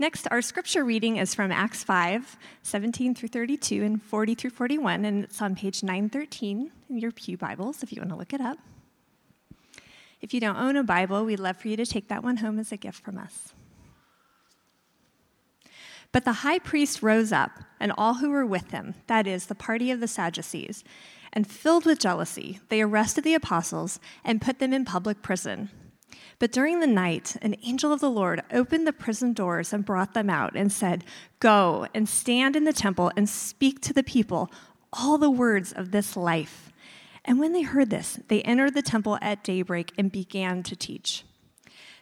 Next, our scripture reading is from Acts 5 17 through 32 and 40 through 41, and it's on page 913 in your Pew Bibles if you want to look it up. If you don't own a Bible, we'd love for you to take that one home as a gift from us. But the high priest rose up, and all who were with him, that is, the party of the Sadducees, and filled with jealousy, they arrested the apostles and put them in public prison. But during the night, an angel of the Lord opened the prison doors and brought them out and said, Go and stand in the temple and speak to the people all the words of this life. And when they heard this, they entered the temple at daybreak and began to teach.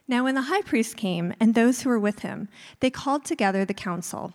Now, when the high priest came and those who were with him, they called together the council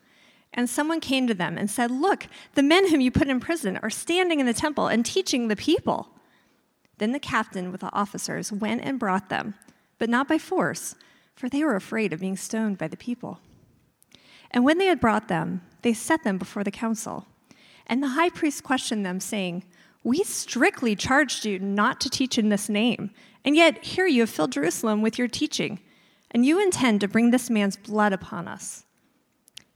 And someone came to them and said, Look, the men whom you put in prison are standing in the temple and teaching the people. Then the captain with the officers went and brought them, but not by force, for they were afraid of being stoned by the people. And when they had brought them, they set them before the council. And the high priest questioned them, saying, We strictly charged you not to teach in this name, and yet here you have filled Jerusalem with your teaching, and you intend to bring this man's blood upon us.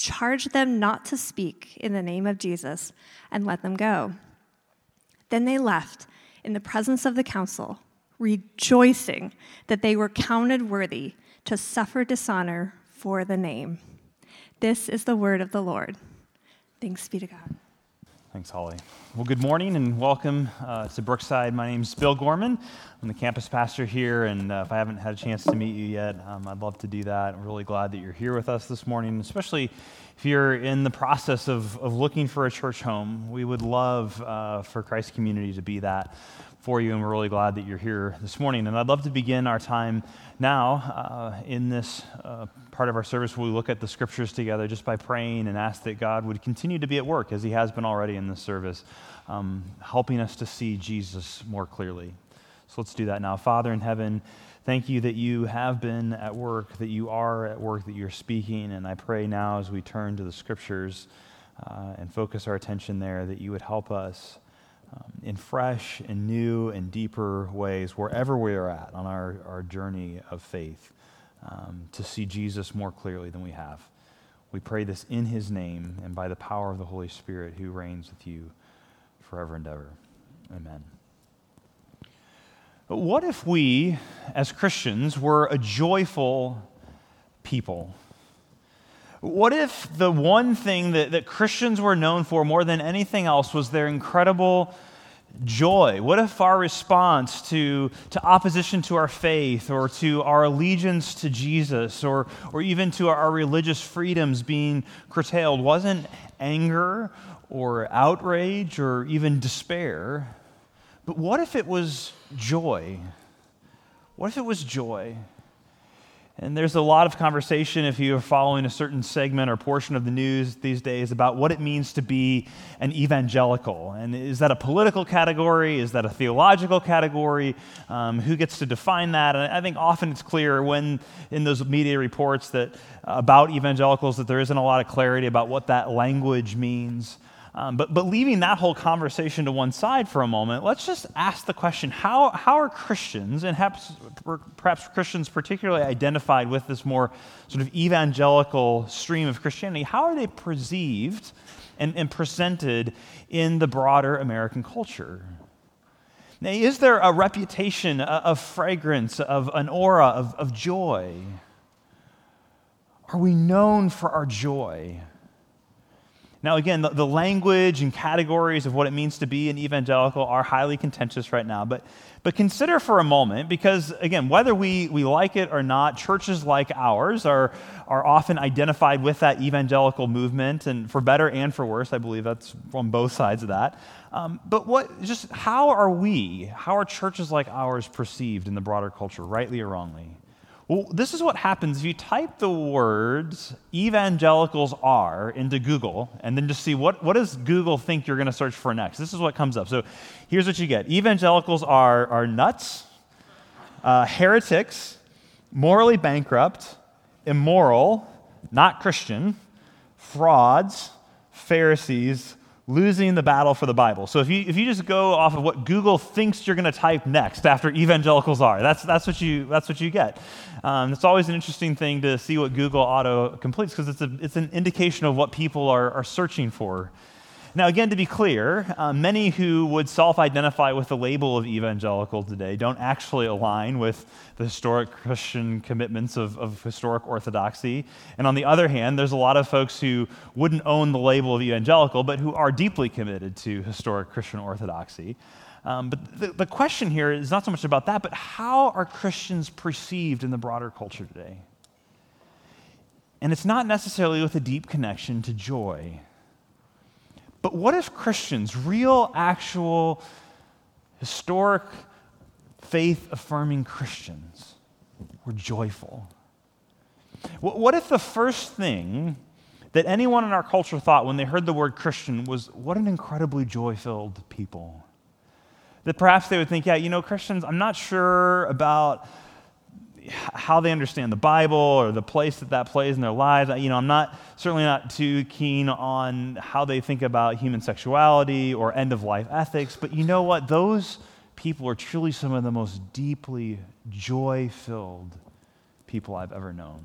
charged them not to speak in the name of Jesus, and let them go. Then they left in the presence of the council, rejoicing that they were counted worthy to suffer dishonor for the name. This is the word of the Lord. Thanks be to God. Thanks, Holly. Well, good morning and welcome uh, to Brookside. My name is Bill Gorman. I'm the campus pastor here, and uh, if I haven't had a chance to meet you yet, um, I'd love to do that. I'm really glad that you're here with us this morning, especially if you're in the process of, of looking for a church home. We would love uh, for Christ Community to be that for you, and we're really glad that you're here this morning. And I'd love to begin our time now uh, in this uh, part of our service where we look at the scriptures together just by praying and ask that God would continue to be at work as He has been already in this service, um, helping us to see Jesus more clearly. So let's do that now. Father in heaven, thank you that you have been at work, that you are at work, that you're speaking. And I pray now as we turn to the scriptures uh, and focus our attention there, that you would help us um, in fresh and new and deeper ways, wherever we are at on our, our journey of faith, um, to see Jesus more clearly than we have. We pray this in his name and by the power of the Holy Spirit who reigns with you forever and ever. Amen. What if we, as Christians, were a joyful people? What if the one thing that, that Christians were known for more than anything else was their incredible joy? What if our response to, to opposition to our faith or to our allegiance to Jesus or, or even to our religious freedoms being curtailed wasn't anger or outrage or even despair? But what if it was joy? What if it was joy? And there's a lot of conversation, if you're following a certain segment or portion of the news these days, about what it means to be an evangelical. And is that a political category? Is that a theological category? Um, who gets to define that? And I think often it's clear when in those media reports that about evangelicals that there isn't a lot of clarity about what that language means. Um, but, but leaving that whole conversation to one side for a moment, let's just ask the question how, how are Christians, and perhaps, perhaps Christians particularly identified with this more sort of evangelical stream of Christianity, how are they perceived and, and presented in the broader American culture? Now, is there a reputation of fragrance, of an aura of, of joy? Are we known for our joy? Now, again, the, the, language and categories of what it means to be an evangelical are highly contentious right now. But, but consider for a moment, because, again, whether we, we like it or not, churches like ours are, are often identified with that evangelical movement, and for better and for worse, I believe that's on both sides of that. Um, but what, just how are we, how are churches like ours perceived in the broader culture, rightly or wrongly? Well, this is what happens if you type the words evangelicals are into Google and then just see what, what does Google think you're going to search for next. This is what comes up. So here's what you get Evangelicals are, are nuts, uh, heretics, morally bankrupt, immoral, not Christian, frauds, Pharisees, losing the battle for the Bible. So if you, if you just go off of what Google thinks you're going to type next after evangelicals are, that's, that's, what, you, that's what you get. Um, it's always an interesting thing to see what Google auto completes because it's, it's an indication of what people are, are searching for now, again, to be clear, uh, many who would self identify with the label of evangelical today don't actually align with the historic Christian commitments of, of, historic orthodoxy. And on the other hand, there's a lot of folks who wouldn't own the label of evangelical, but who are deeply committed to historic Christian orthodoxy. Um, but the, the question here is not so much about that, but how are Christians perceived in the broader culture today? And it's not necessarily with a deep connection to joy. But what if Christians, real, actual, historic, faith affirming Christians, were joyful? What if the first thing that anyone in our culture thought when they heard the word Christian was, what an incredibly joy filled people? That perhaps they would think, yeah, you know, Christians, I'm not sure about how they understand the Bible or the place that that plays in their lives. You know, I'm not certainly not too keen on how they think about human sexuality or end of life ethics, but you know what? Those people are truly some of the most deeply joy filled people I've ever known.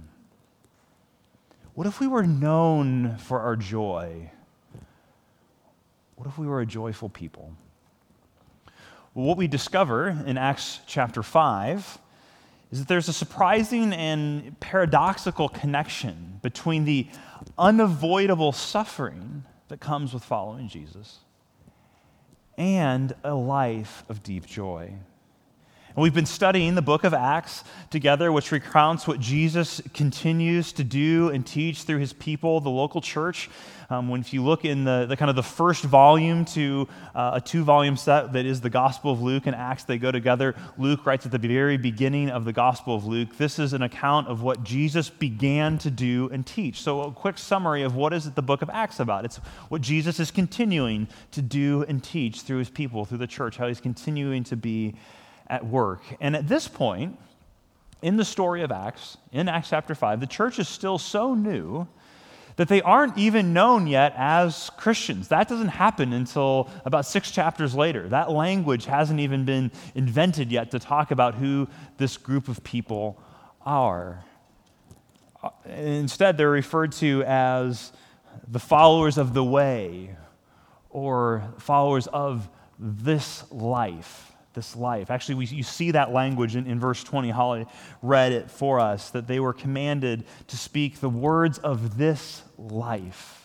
What if we were known for our joy? What if we were a joyful people? Well, what we discover in Acts chapter 5 is that there's a surprising and paradoxical connection between the unavoidable suffering that comes with following Jesus and a life of deep joy. And we've been studying the book of Acts together, which recounts what Jesus continues to do and teach through his people, the local church. Um, when if you look in the, the kind of the first volume to uh, a two volume set that is the Gospel of Luke and Acts, they go together. Luke writes at the very beginning of the Gospel of Luke, this is an account of what Jesus began to do and teach. So, a quick summary of what is it the book of Acts about? It's what Jesus is continuing to do and teach through his people, through the church, how he's continuing to be at work. And at this point, in the story of Acts, in Acts chapter 5, the church is still so new that they aren't even known yet as Christians. That doesn't happen until about six chapters later. That language hasn't even been invented yet to talk about who this group of people are. Uh, instead, they're referred to as the followers of the way or followers of this life this life. Actually, we, you see that language in, in verse 20. Holly read it for us that they were commanded to speak the words of this life.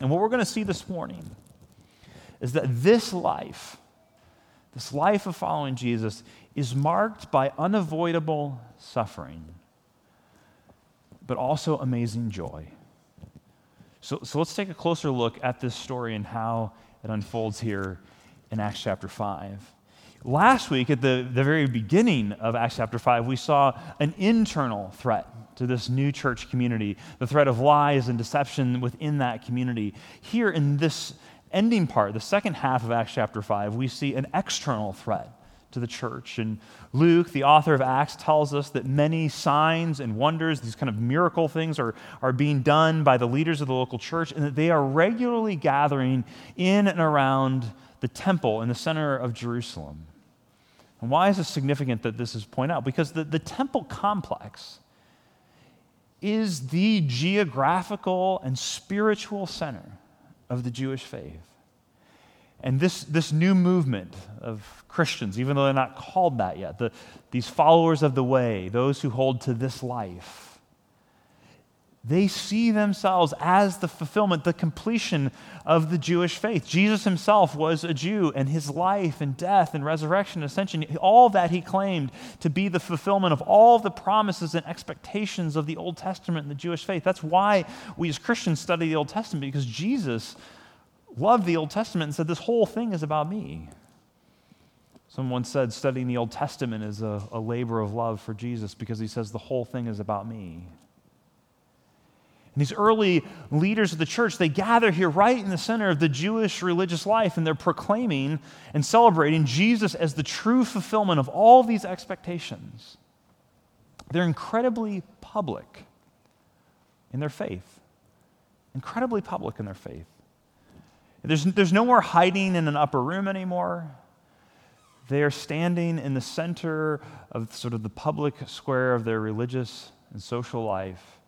And what we're going to see this morning is that this life, this life of following Jesus, is marked by unavoidable suffering, but also amazing joy. So, so let's take a closer look at this story and how it unfolds here in Acts chapter 5. Last week, at the, the very beginning of Acts chapter 5, we saw an internal threat to this new church community, the threat of lies and deception within that community. Here in this ending part, the second half of Acts chapter 5, we see an external threat to the church. And Luke, the author of Acts, tells us that many signs and wonders, these kind of miracle things, are, are being done by the leaders of the local church, and that they are regularly gathering in and around the temple in the center of Jerusalem. And why is it significant that this is pointed out? Because the, the temple complex is the geographical and spiritual center of the Jewish faith. And this, this new movement of Christians, even though they're not called that yet, the, these followers of the way, those who hold to this life, they see themselves as the fulfillment, the completion of the Jewish faith. Jesus himself was a Jew, and his life and death and resurrection and ascension, all that he claimed to be the fulfillment of all the promises and expectations of the Old Testament and the Jewish faith. That's why we as Christians study the Old Testament, because Jesus loved the Old Testament and said, This whole thing is about me. Someone said studying the Old Testament is a, a labor of love for Jesus because he says the whole thing is about me. And these early leaders of the church, they gather here right in the center of the Jewish religious life, and they're proclaiming and celebrating Jesus as the true fulfillment of all these expectations. They're incredibly public in their faith. Incredibly public in their faith. There's, there's no more hiding in an upper room anymore. They are standing in the center of sort of the public square of their religious and social life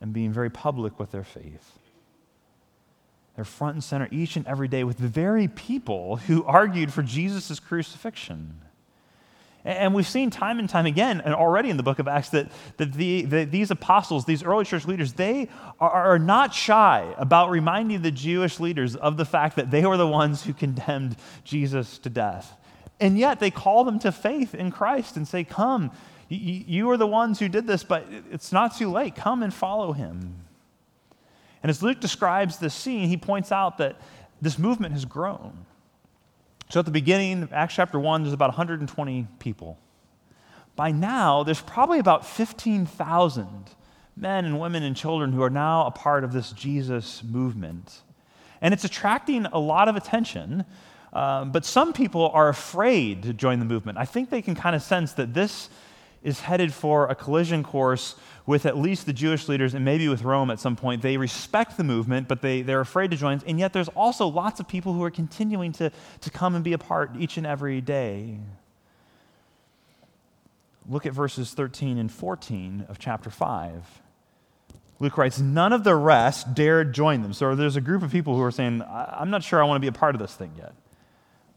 and being very public with their faith. They're front and center each and every day with the very people who argued for Jesus' crucifixion. And we've seen time and time again, and already in the book of Acts, that, that the, the, these apostles, these early church leaders, they are, are, not shy about reminding the Jewish leaders of the fact that they were the ones who condemned Jesus to death. And yet they call them to faith in Christ and say, Come, you are the ones who did this, but it's not too late. Come and follow him. And as Luke describes this scene, he points out that this movement has grown. So at the beginning, Acts chapter 1, there's about 120 people. By now, there's probably about 15,000 men and women and children who are now a part of this Jesus movement. And it's attracting a lot of attention, um, but some people are afraid to join the movement. I think they can kind of sense that this is headed for a collision course with at least the Jewish leaders and maybe with Rome at some point. They respect the movement, but they, they're afraid to join. And yet there's also lots of people who are continuing to, to come and be a part each and every day. Look at verses 13 and 14 of chapter 5. Luke writes, None of the rest dared join them. So there's a group of people who are saying, I'm not sure I want to be a part of this thing yet.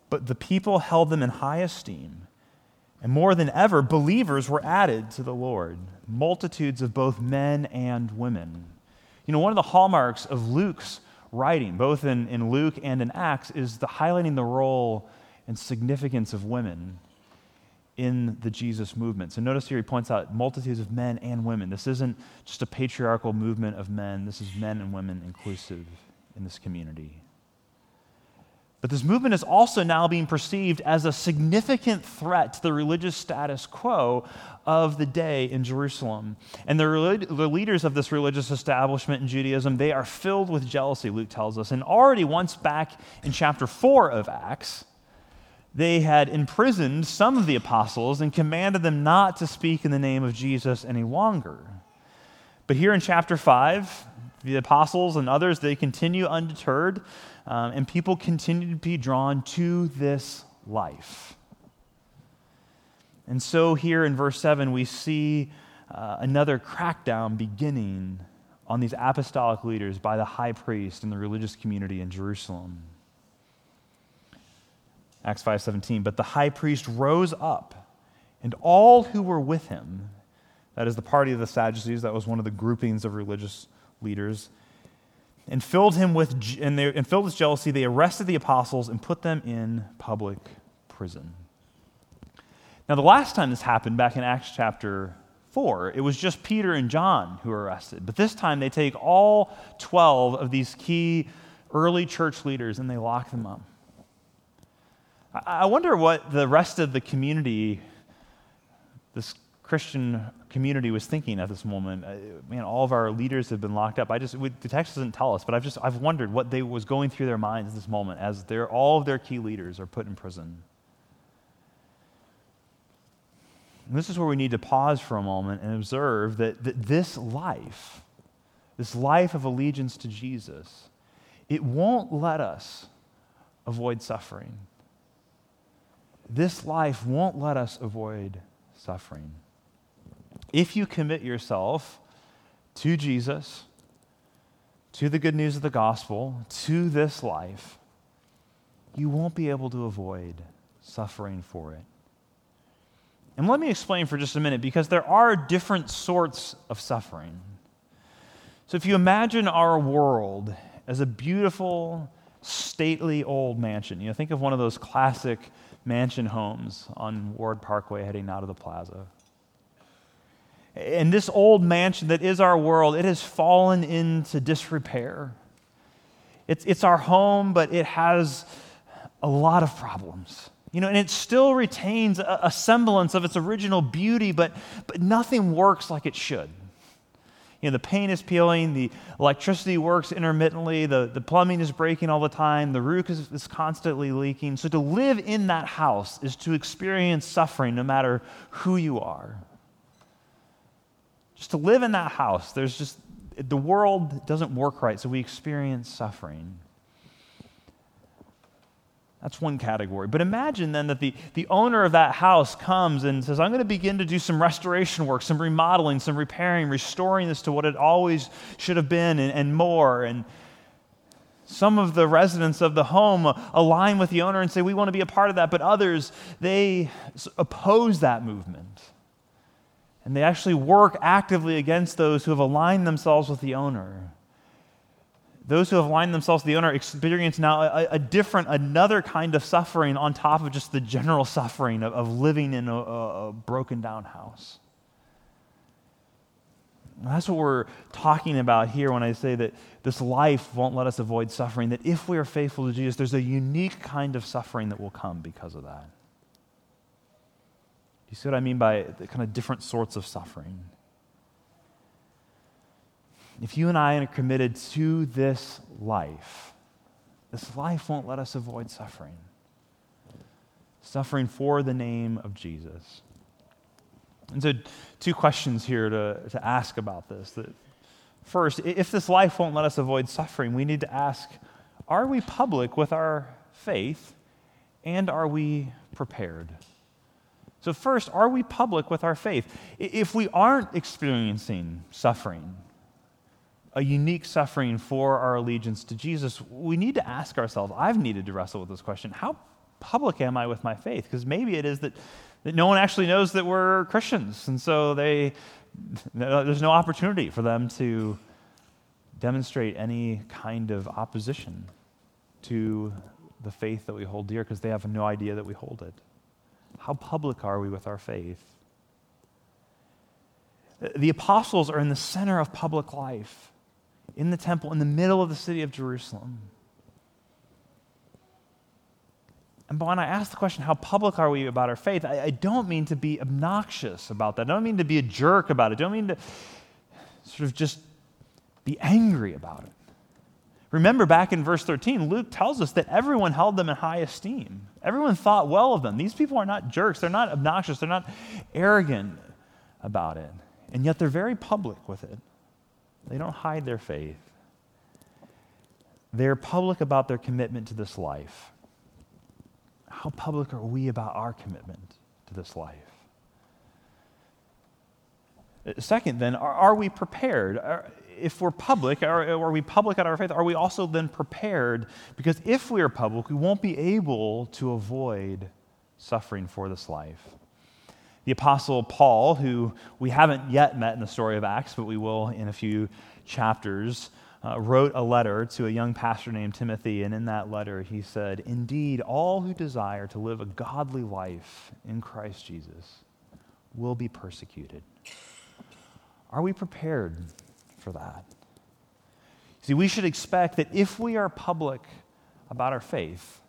But the people held them in high esteem and more than ever, believers were added to the Lord, multitudes of both men and women. You know, one of the hallmarks of Luke's writing, both in, in Luke and in Acts, is the highlighting the role and significance of women in the Jesus movement. So notice here he points out multitudes of men and women. This isn't just a patriarchal movement of men, this is men and women inclusive in this community. But this movement is also now being perceived as a significant threat to the religious status quo of the day in Jerusalem. And the, the, leaders of this religious establishment in Judaism, they are filled with jealousy, Luke tells us. And already once back in chapter 4 of Acts, they had imprisoned some of the apostles and commanded them not to speak in the name of Jesus any longer. But here in chapter 5, the apostles and others, they continue undeterred um, and people continue to be drawn to this life. And so, here in verse 7, we see uh, another crackdown beginning on these apostolic leaders by the high priest and the religious community in Jerusalem. Acts 5:17 but the high priest rose up and all who were with him that is the party of the Sadducees that was one of the groupings of religious leaders and filled him with and, they, and filled with jealousy they arrested the apostles and put them in public prison. Now the last time this happened back in acts chapter 4 it was just peter and john who were arrested. But this time they take all 12 of these key early church leaders and they lock them up. I wonder what the rest of the community this christian community was thinking at this moment. Uh, man, all of our leaders have been locked up. I just, we, the text doesn't tell us, but I've just, I've wondered what they was going through their minds at this moment as their, all of their key leaders are put in prison. And this is where we need to pause for a moment and observe that, that this life, this life of allegiance to Jesus, it won't let us avoid suffering. This life won't let us avoid suffering if you commit yourself to Jesus, to the good news of the gospel, to this life, you won't be able to avoid suffering for it. And let me explain for just a minute because there are different sorts of suffering. So if you imagine our world as a beautiful, stately old mansion, you know, think of one of those classic mansion homes on Ward Parkway heading out of the plaza. And this old mansion that is our world, it has fallen into disrepair. It's, it's our home, but it has a lot of problems. You know, and it still retains a, a semblance of its original beauty, but, but nothing works like it should. You know, the paint is peeling, the electricity works intermittently, the, the plumbing is breaking all the time, the roof is, is constantly leaking. So to live in that house is to experience suffering no matter who you are. Just to live in that house, there's just, the world doesn't work right, so we experience suffering. That's one category. But imagine then that the, the owner of that house comes and says, I'm going to begin to do some restoration work, some remodeling, some repairing, restoring this to what it always should have been and, and more. And some of the residents of the home align with the owner and say, We want to be a part of that. But others, they oppose that movement. And they actually work actively against those who have aligned themselves with the owner those who have aligned themselves with the owner experience now a, a, different, another kind of suffering on top of just the general suffering of, of living in a, a, broken down house. That's what we're talking about here when I say that this life won't let us avoid suffering, that if we are faithful to Jesus, there's a unique kind of suffering that will come because of that. You see what I mean by the kind of different sorts of suffering? if you and I are committed to this life, this life won't let us avoid suffering. Suffering for the name of Jesus. And so, two questions here to, to ask about this. That first, if this life won't let us avoid suffering, we need to ask are we public with our faith and are we prepared? So, first, are we public with our faith? If we aren't experiencing suffering, a unique suffering for our allegiance to Jesus, we need to ask ourselves, I've needed to wrestle with this question how public am I with my faith? Because maybe it is that, that no one actually knows that we're Christians, and so they, there's no opportunity for them to demonstrate any kind of opposition to the faith that we hold dear because they have no idea that we hold it. How public are we with our faith? The apostles are in the center of public life in the temple in the middle of the city of Jerusalem. And but when I ask the question, how public are we about our faith, I, I, don't mean to be obnoxious about that. I don't mean to be a jerk about it. I don't mean to sort of just be angry about it. Remember back in verse 13, Luke tells us that everyone held them in high esteem. Everyone thought well of them. These people are not jerks, they're not obnoxious, they're not arrogant about it. And yet they're very public with it. They don't hide their faith. They're public about their commitment to this life. How public are we about our commitment to this life? Uh, second, then, are, are we prepared? Are, if we're public, are, are we public at our faith? Are we also then prepared? Because if we are public, we won't be able to avoid suffering for this life. The Apostle Paul, who we haven't yet met in the story of Acts, but we will in a few chapters, uh, wrote a letter to a young pastor named Timothy. And in that letter, he said, Indeed, all who desire to live a godly life in Christ Jesus will be persecuted. Are we prepared for that? See, we should expect that if we are public about our faith,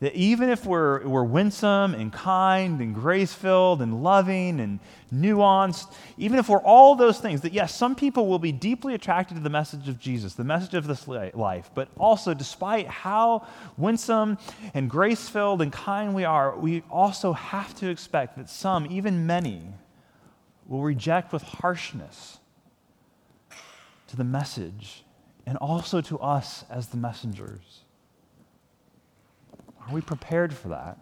that even if we're, we're winsome and kind and grace filled and loving and nuanced, even if we're all those things, that yes, some people will be deeply attracted to the message of Jesus, the message of this life, but also, despite how winsome and grace filled and kind we are, we also have to expect that some, even many, will reject with harshness to the message and also to us as the messengers. Are we prepared for that?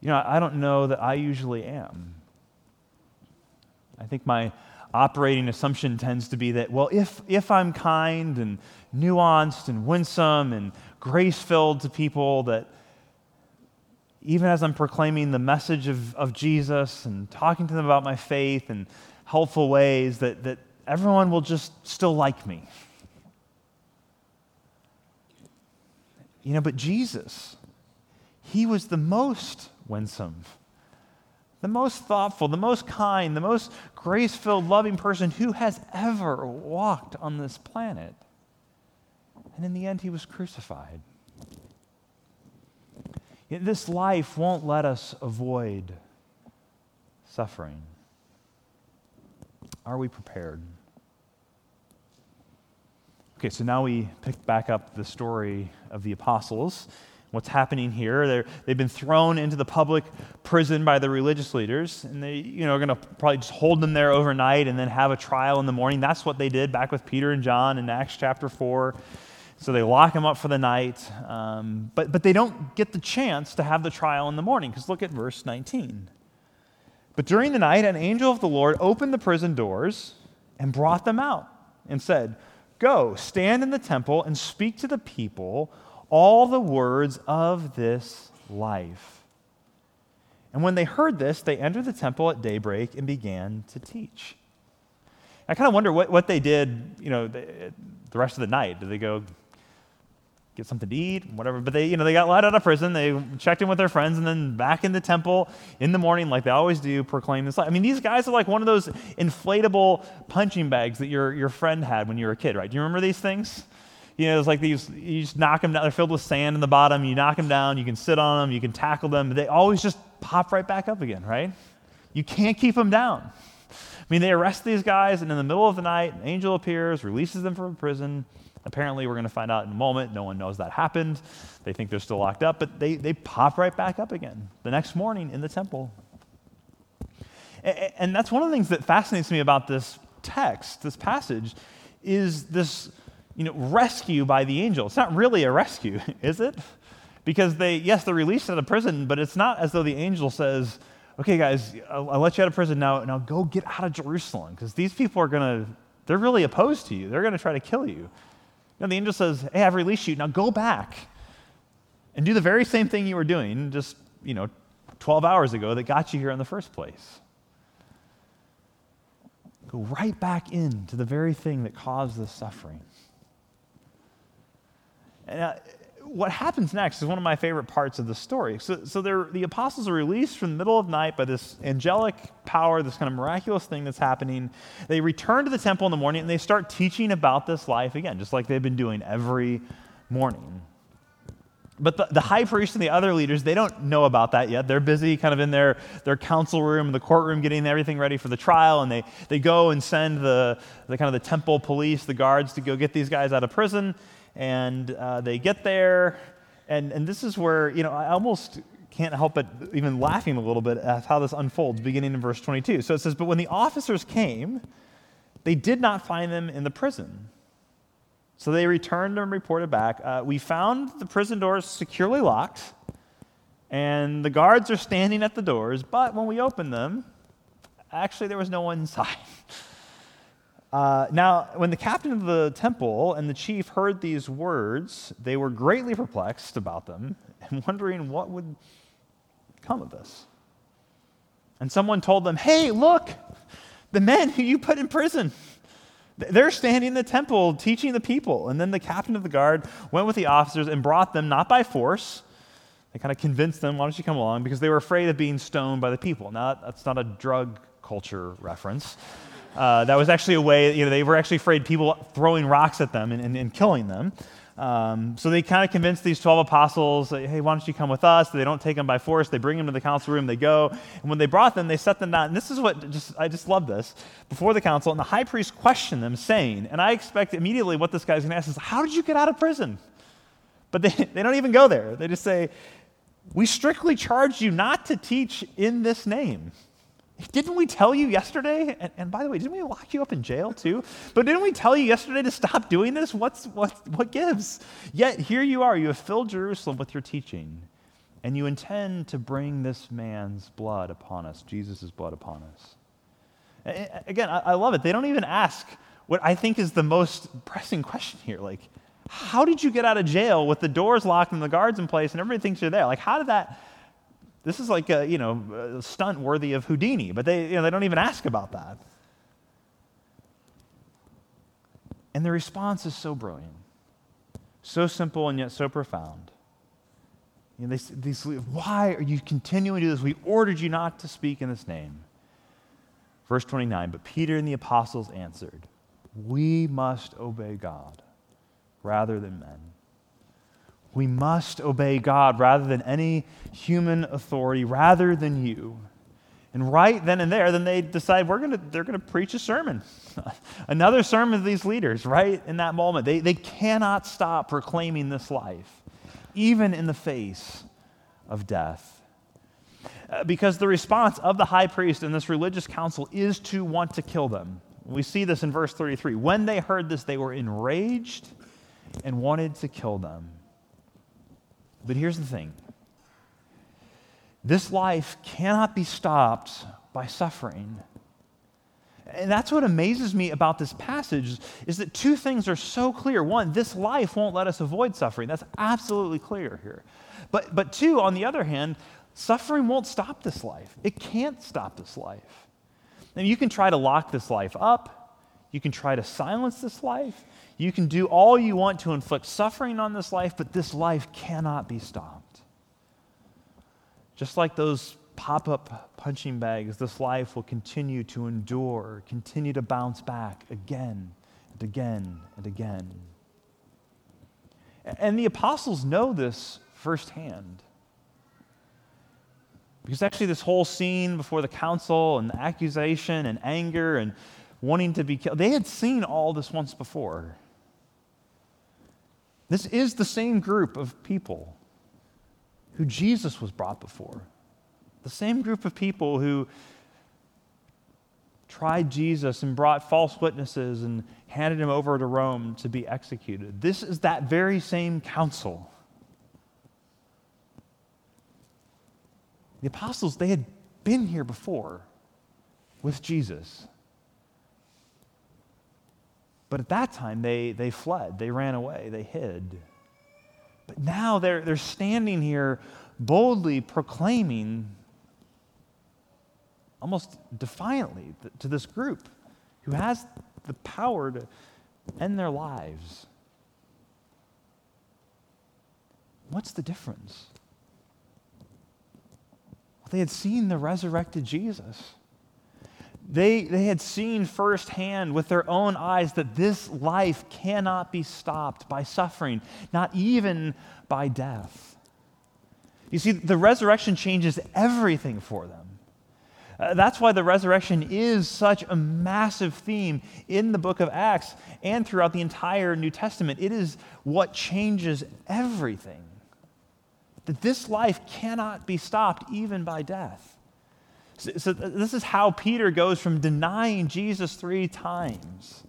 You know, I don't know that I usually am. I think my operating assumption tends to be that, well, if, if I'm kind and nuanced and winsome and grace filled to people, that even as I'm proclaiming the message of, of Jesus and talking to them about my faith and helpful ways, that, that everyone will just still like me. You know, but Jesus, he was the most winsome, the most thoughtful, the most kind, the most grace filled, loving person who has ever walked on this planet. And in the end, he was crucified. This life won't let us avoid suffering. Are we prepared? Okay, so now we pick back up the story of the apostles. What's happening here? they they've been thrown into the public prison by the religious leaders, and they, you know, are going to probably just hold them there overnight and then have a trial in the morning. That's what they did back with Peter and John in Acts chapter 4. So they lock them up for the night, um, but, but they don't get the chance to have the trial in the morning, because look at verse 19. But during the night, an angel of the Lord opened the prison doors and brought them out and said, Go, stand in the temple and speak to the people all the words of this life. And when they heard this, they entered the temple at daybreak and began to teach. I kind of wonder what, what they did, you know, the, the rest of the night. Did they go get something to eat, whatever. But they, you know, they got let out of prison. They checked in with their friends, and then back in the temple in the morning, like they always do, proclaim this life. I mean, these guys are like one of those inflatable punching bags that your, your friend had when you were a kid, right? Do you remember these things? You know, it's like these, you just knock them down. They're filled with sand in the bottom. You knock them down. You can sit on them. You can tackle them. But they always just pop right back up again, right? You can't keep them down. I mean, they arrest these guys, and in the middle of the night, an angel appears, releases them from prison, Apparently, we're going to find out in a moment. No one knows that happened. They think they're still locked up, but they, they pop right back up again the next morning in the temple. And that's one of the things that fascinates me about this text, this passage, is this you know, rescue by the angel. It's not really a rescue, is it? Because they, yes, they're released out of prison, but it's not as though the angel says, okay, guys, I'll, I'll let you out of prison now. Now go get out of Jerusalem because these people are going to, they're really opposed to you. They're going to try to kill you. And the angel says, Hey, I've released you. Now go back and do the very same thing you were doing just, you know, 12 hours ago that got you here in the first place. Go right back into the very thing that caused this suffering. And uh, what happens next is one of my favorite parts of the story. So, so the apostles are released from the middle of night by this angelic power, this kind of miraculous thing that's happening. They return to the temple in the morning and they start teaching about this life again, just like they've been doing every morning. But the, the, high priest and the other leaders, they don't know about that yet. They're busy kind of in their, their council room, the courtroom, getting everything ready for the trial. And they, they go and send the, the kind of the temple police, the guards, to go get these guys out of prison and uh, they get there, and, and this is where, you know, I almost can't help but even laughing a little bit at how this unfolds, beginning in verse 22. So it says, But when the officers came, they did not find them in the prison. So they returned and reported back. Uh, we found the prison doors securely locked, and the guards are standing at the doors, but when we opened them, actually there was no one inside. Uh, now, when the captain of the temple and the chief heard these words, they were greatly perplexed about them and wondering what would come of this. And someone told them, Hey, look, the men who you put in prison. They're standing in the temple teaching the people. And then the captain of the guard went with the officers and brought them, not by force. They kind of convinced them, why don't you come along? Because they were afraid of being stoned by the people. Now, that's not a drug culture reference. Uh, that was actually a way, you know, they were actually afraid people throwing rocks at them and, and, and killing them. Um, so they kind of convinced these 12 apostles, hey, why don't you come with us? They don't take them by force. They bring them to the council room. They go. And when they brought them, they set them down. And this is what just, I just love this. Before the council, and the high priest questioned them, saying, and I expect immediately what this guy's going to ask is, how did you get out of prison? But they, they don't even go there. They just say, we strictly charged you not to teach in this name. Didn't we tell you yesterday? And, and, by the way, didn't we lock you up in jail too? But didn't we tell you yesterday to stop doing this? What's, what, what gives? Yet here you are. You have filled Jerusalem with your teaching, and you intend to bring this man's blood upon us, Jesus' blood upon us. Again, I, I love it. They don't even ask what I think is the most pressing question here. Like, how did you get out of jail with the doors locked and the guards in place and everybody thinks you're there? Like, how did that This is like a, you know, a stunt worthy of Houdini, but they, you know, they don't even ask about that. And the response is so brilliant, so simple and yet so profound. You know, they, these, why are you continuing to do this? We ordered you not to speak in this name. Verse 29 But Peter and the apostles answered, We must obey God rather than men. We must obey God rather than any human authority, rather than you. And right then and there, then they decide we're gonna, they're going to preach a sermon. Another sermon of these leaders, right in that moment. They, they cannot stop proclaiming this life, even in the face of death. Uh, because the response of the high priest and this religious council is to want to kill them. We see this in verse 33. When they heard this, they were enraged and wanted to kill them. But here's the thing this life cannot be stopped by suffering. And that's what amazes me about this passage is that two things are so clear. One, this life won't let us avoid suffering. That's absolutely clear here. But, but two, on the other hand, suffering won't stop this life. It can't stop this life. And you can try to lock this life up, you can try to silence this life, you can do all you want to inflict suffering on this life, but this life cannot be stopped. Just like those pop up punching bags, this life will continue to endure, continue to bounce back again and again and again. And the apostles know this firsthand. Because actually, this whole scene before the council and the accusation and anger and wanting to be killed, they had seen all this once before. This is the same group of people who Jesus was brought before. The same group of people who tried Jesus and brought false witnesses and handed him over to Rome to be executed. This is that very same council. The apostles, they had been here before with Jesus. But at that time, they, they fled, they ran away, they hid. But now they're, they're standing here boldly proclaiming, almost defiantly, to this group who has the power to end their lives. What's the difference? Well, they had seen the resurrected Jesus. They, they had seen firsthand with their own eyes that this life cannot be stopped by suffering, not even by death. You see, the resurrection changes everything for them. Uh, that's why the resurrection is such a massive theme in the book of Acts and throughout the entire New Testament. It is what changes everything. That this life cannot be stopped even by death. So, this is how Peter goes from denying Jesus three times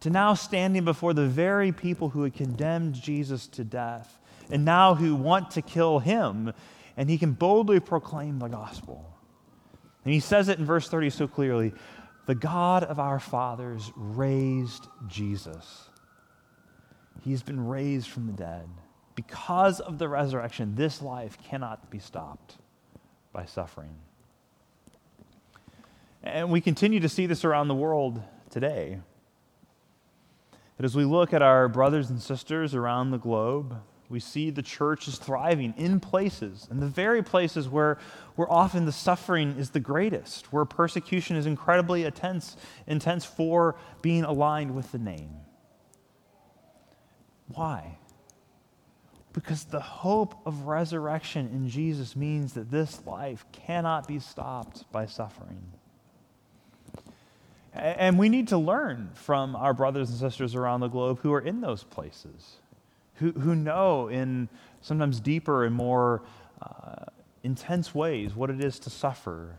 to now standing before the very people who had condemned Jesus to death and now who want to kill him, and he can boldly proclaim the gospel. And he says it in verse 30 so clearly The God of our fathers raised Jesus. He's been raised from the dead. Because of the resurrection, this life cannot be stopped by suffering. And we continue to see this around the world today. That as we look at our brothers and sisters around the globe, we see the church is thriving in places, in the very places where, where often the suffering is the greatest, where persecution is incredibly intense, intense for being aligned with the name. Why? Because the hope of resurrection in Jesus means that this life cannot be stopped by suffering. And we need to learn from our brothers and sisters around the globe who are in those places, who, who know in sometimes deeper and more uh, intense ways what it is to suffer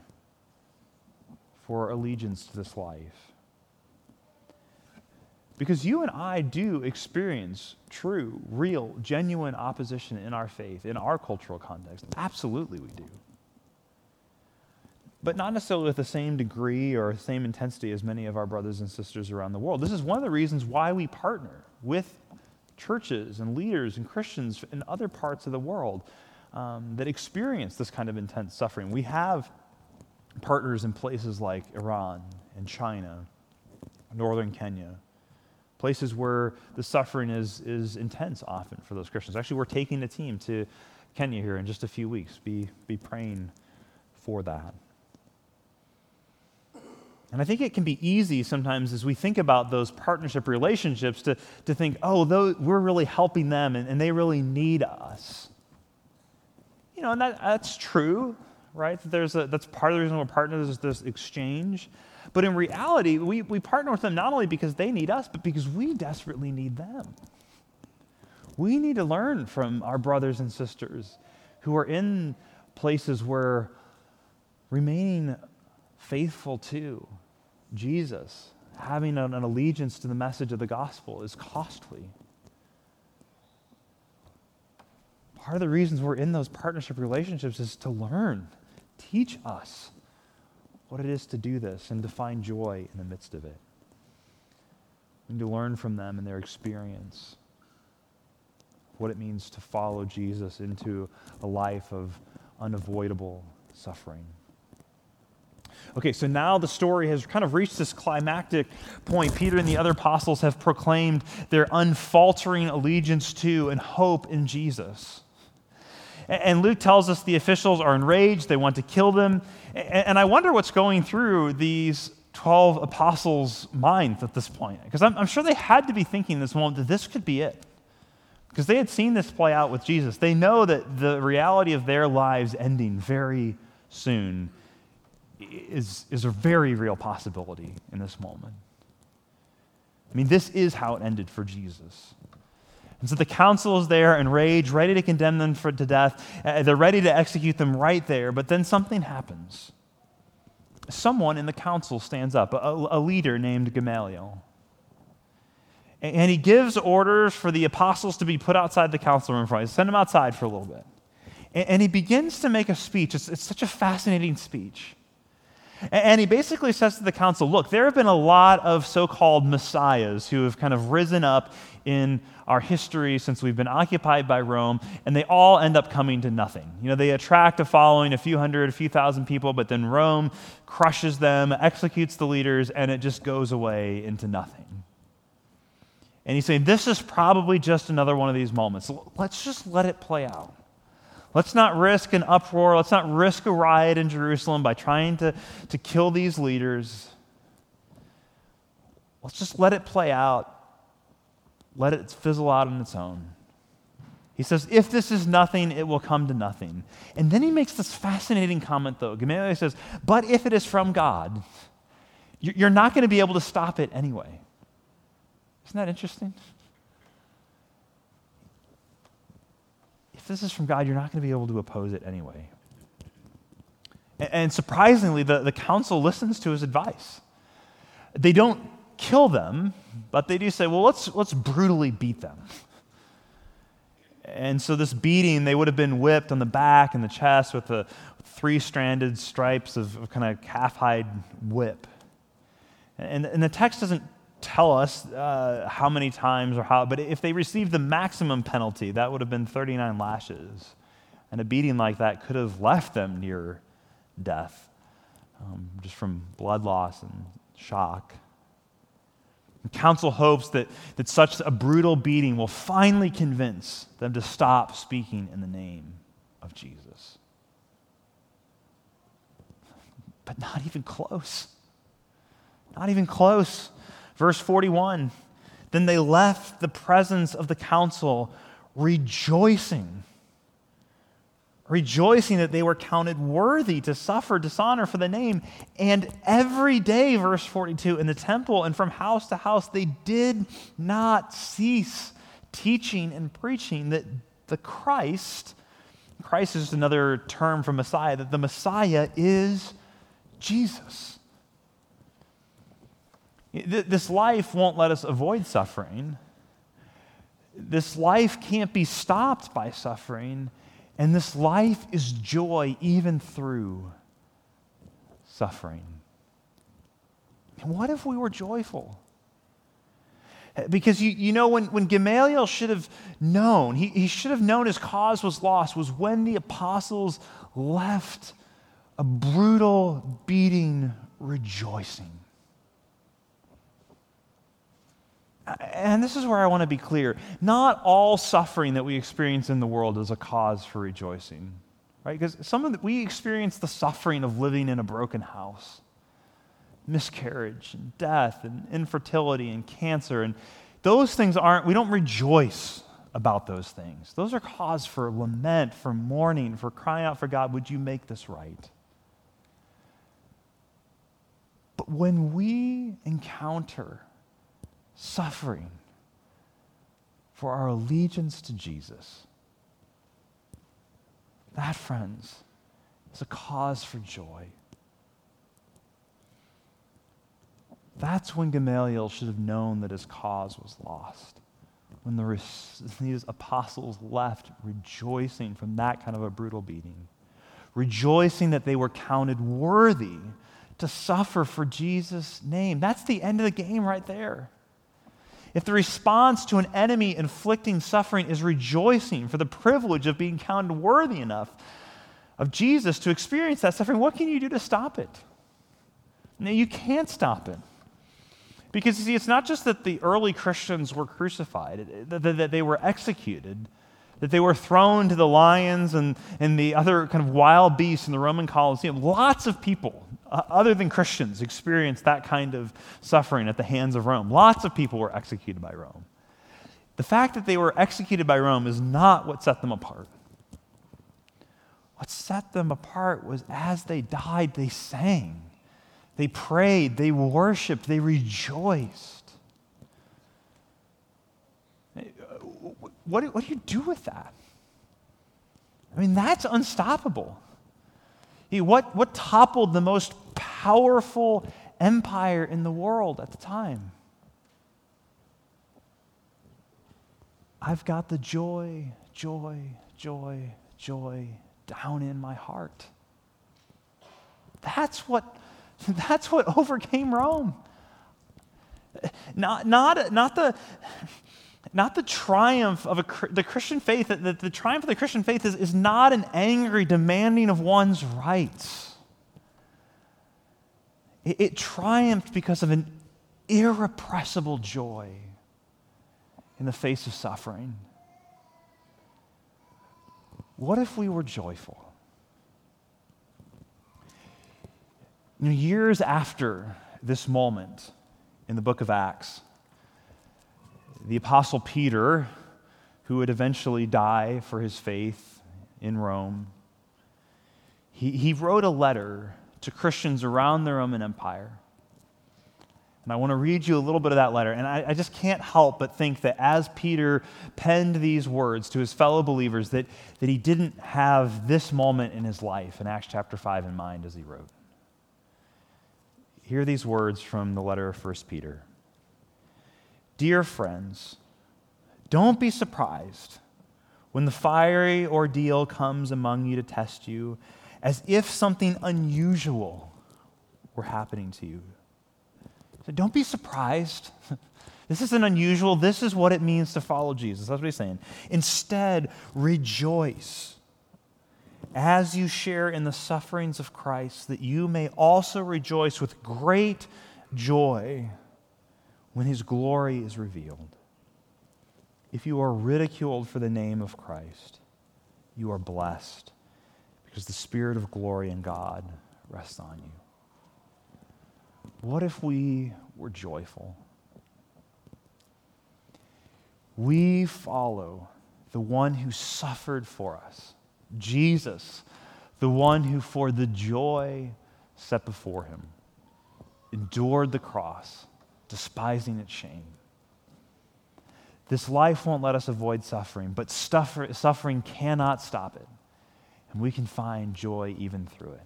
for allegiance to this life. Because you and I do experience true, real, genuine opposition in our faith, in our cultural context. Absolutely, we do but not necessarily with the same degree or same intensity as many of our brothers and sisters around the world. This is one of the reasons why we partner with churches and leaders and Christians in other parts of the world um, that experience this kind of intense suffering. We have partners in places like Iran and China, northern Kenya, places where the suffering is, is intense often for those Christians. Actually, we're taking a team to Kenya here in just a few weeks. Be, be praying for that. And I think it can be easy sometimes as we think about those partnership relationships to, to think, oh, those, we're really helping them and, and they really need us. You know, and that, that's true, right? There's a, that's part of the reason we're partners is this exchange. But in reality, we, we partner with them not only because they need us, but because we desperately need them. We need to learn from our brothers and sisters who are in places where remaining faithful to Jesus, having an, an allegiance to the message of the gospel, is costly. Part of the reasons we're in those partnership relationships is to learn, teach us what it is to do this and to find joy in the midst of it. And to learn from them and their experience what it means to follow Jesus into a life of unavoidable suffering. Okay, so now the story has kind of reached this climactic point. Peter and the other apostles have proclaimed their unfaltering allegiance to and hope in Jesus. And Luke tells us the officials are enraged, they want to kill them. And I wonder what's going through these 12 apostles' minds at this point. Because I'm, sure they had to be thinking this moment that this could be it. Because they had seen this play out with Jesus. They know that the reality of their lives ending very soon is, is a very real possibility in this moment. I mean, this is how it ended for Jesus. And so the council is there enraged, ready to condemn them for, to death. Uh, they're ready to execute them right there, but then something happens. Someone in the council stands up, a, a leader named Gamaliel. And he gives orders for the apostles to be put outside the council room. For send them outside for a little bit. And, and he begins to make a speech. It's, it's such a fascinating speech. And he basically says to the council look, there have been a lot of so called messiahs who have kind of risen up in our history since we've been occupied by Rome, and they all end up coming to nothing. You know, they attract a following, a few hundred, a few thousand people, but then Rome crushes them, executes the leaders, and it just goes away into nothing. And he's saying, this is probably just another one of these moments. Let's just let it play out. Let's not risk an uproar. Let's not risk a riot in Jerusalem by trying to, to kill these leaders. Let's just let it play out. Let it fizzle out on its own. He says, if this is nothing, it will come to nothing. And then he makes this fascinating comment, though. Gamaliel says, but if it is from God, you're not going to be able to stop it anyway. Isn't that interesting? If this is from God, you're not going to be able to oppose it anyway. And, and surprisingly, the, the council listens to his advice. They don't kill them, but they do say, well, let's, let's brutally beat them. And so, this beating, they would have been whipped on the back and the chest with the three stranded stripes of, of kind of calf hide whip. And, and the text doesn't tell us uh, how many times or how, but if they received the maximum penalty, that would have been 39 lashes. And a beating like that could have left them near death, um, just from blood loss and shock. And council hopes that, that such a brutal beating will finally convince them to stop speaking in the name of Jesus. But not even close. Not even close. Verse 41 Then they left the presence of the council rejoicing. Rejoicing that they were counted worthy to suffer dishonor for the name. And every day, verse 42, in the temple and from house to house, they did not cease teaching and preaching that the Christ, Christ is another term for Messiah, that the Messiah is Jesus. This life won't let us avoid suffering. This life can't be stopped by suffering. And this life is joy even through suffering. And what if we were joyful? Because you, you know, when, when Gamaliel should have known, he, he should have known his cause was lost, was when the apostles left a brutal beating rejoicing. And this is where I want to be clear. Not all suffering that we experience in the world is a cause for rejoicing, right? Because some of the, we experience the suffering of living in a broken house, miscarriage and death and infertility and cancer. And those things aren't, we don't rejoice about those things. Those are cause for lament, for mourning, for crying out for God, would you make this right? But when we encounter suffering for our allegiance to Jesus. That, friends, is a cause for joy. That's when Gamaliel should have known that his cause was lost. When the, these apostles left rejoicing from that kind of a brutal beating, rejoicing that they were counted worthy to suffer for Jesus' name. That's the end of the game right there. If the response to an enemy inflicting suffering is rejoicing for the privilege of being counted worthy enough of Jesus to experience that suffering, what can you do to stop it? Now, you can't stop it. Because, you see, it's not just that the early Christians were crucified, that they were executed, that they were thrown to the lions and, and the other kind of wild beasts in the Roman Colosseum. Lots of people Uh, other than Christians, experienced that kind of suffering at the hands of Rome. Lots of people were executed by Rome. The fact that they were executed by Rome is not what set them apart. What set them apart was as they died, they sang, they prayed, they worshiped, they rejoiced. What, what do you do with that? I mean, that's unstoppable. What, what toppled the most powerful empire in the world at the time? I've got the joy, joy, joy, joy down in my heart. That's what, that's what overcame Rome. Not, not, not, the, not the triumph of a, the Christian faith, the, triumph of the Christian faith is, is not an angry demanding of one's rights. It, it triumphed because of an irrepressible joy in the face of suffering. What if we were joyful? You know, years after this moment in the book of Acts, the Apostle Peter, who would eventually die for his faith in Rome, he, he wrote a letter to Christians around the Roman Empire. And I want to read you a little bit of that letter. And I, I, just can't help but think that as Peter penned these words to his fellow believers, that, that he didn't have this moment in his life in Acts chapter 5 in mind as he wrote. Hear these words from the letter of 1 Peter. Dear friends, don't be surprised when the fiery ordeal comes among you to test you, as if something unusual were happening to you. So don't be surprised. This isn't unusual. This is what it means to follow Jesus. That's what he's saying. Instead, rejoice as you share in the sufferings of Christ, that you may also rejoice with great joy when his glory is revealed. If you are ridiculed for the name of Christ, you are blessed because the Spirit of glory and God rests on you. What if we were joyful? We follow the one who suffered for us, Jesus, the one who, for the joy set before him, endured the cross despising its shame. This life won't let us avoid suffering, but suffering cannot stop it. And we can find joy even through it.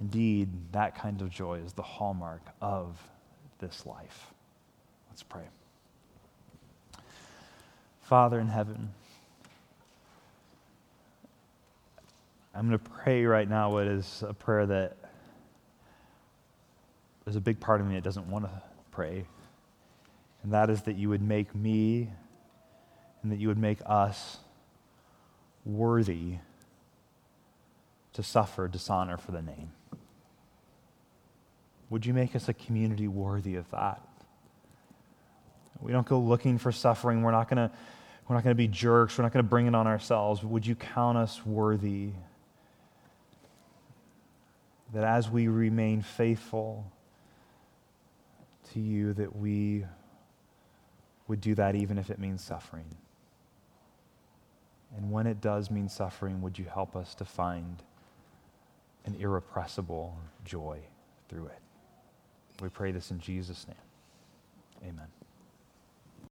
Indeed, that kind of joy is the hallmark of this life. Let's pray. Father in heaven, I'm going to pray right now what is a prayer that there's a big part of me that doesn't want to pray. And that is that you would make me and that you would make us worthy to suffer dishonor for the name. Would you make us a community worthy of that? We don't go looking for suffering. We're not going to we're not going to be jerks. We're not going to bring it on ourselves. Would you count us worthy that as we remain faithful to you that we would do that even if it means suffering? And when it does mean suffering, would you help us to find an irrepressible joy through it? We pray this in Jesus' name. Amen.